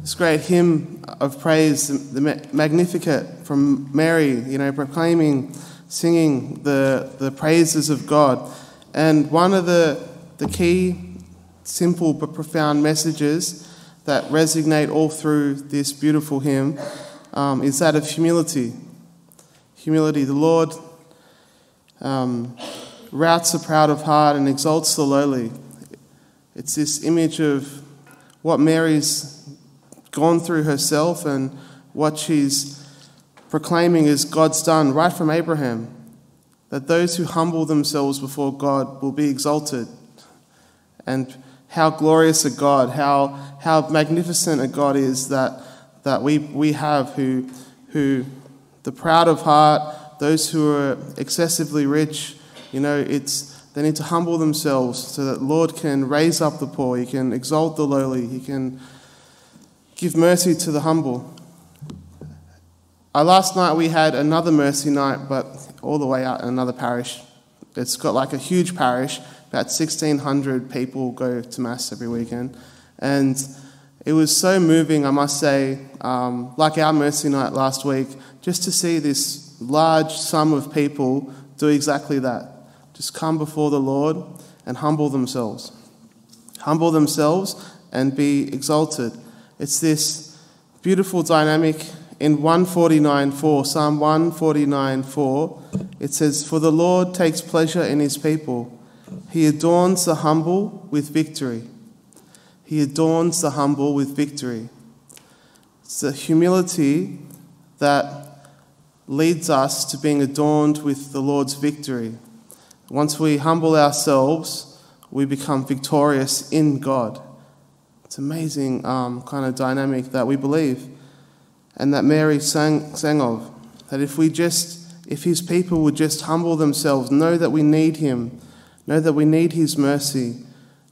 this great hymn of praise, the Magnificat from Mary, you know, proclaiming, singing the, the praises of God. And one of the, the key, simple but profound messages that resonate all through this beautiful hymn um, is that of humility. Humility. The Lord um, routs the proud of heart and exalts the lowly. It's this image of what Mary's gone through herself and what she's proclaiming is God's done right from Abraham. That those who humble themselves before God will be exalted. And how glorious a God, how, how magnificent a God is that, that we, we have who, who, the proud of heart, those who are excessively rich, you know, it's, they need to humble themselves so that Lord can raise up the poor, He can exalt the lowly, He can give mercy to the humble. Uh, last night we had another mercy night, but all the way out in another parish. It's got like a huge parish, about 1,600 people go to Mass every weekend. And it was so moving, I must say, um, like our mercy night last week, just to see this large sum of people do exactly that just come before the Lord and humble themselves. Humble themselves and be exalted. It's this beautiful dynamic in 149.4, Psalm 149.4. It says, For the Lord takes pleasure in his people. He adorns the humble with victory. He adorns the humble with victory. It's the humility that leads us to being adorned with the Lord's victory. Once we humble ourselves, we become victorious in God. It's amazing um, kind of dynamic that we believe and that Mary sang, sang of. That if we just, if his people would just humble themselves, know that we need him, know that we need his mercy,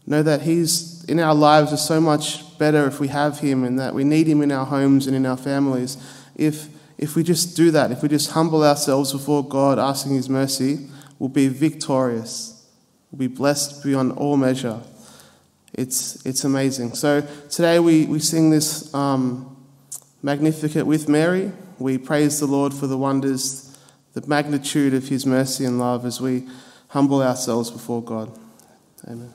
know that he's in our lives is so much better if we have him and that we need him in our homes and in our families. If, if we just do that, if we just humble ourselves before God, asking his mercy, we'll be victorious, We'll be blessed beyond all measure. It's, it's amazing. So today we, we sing this um, Magnificat with Mary. We praise the Lord for the wonders, the magnitude of his mercy and love as we humble ourselves before God. Amen.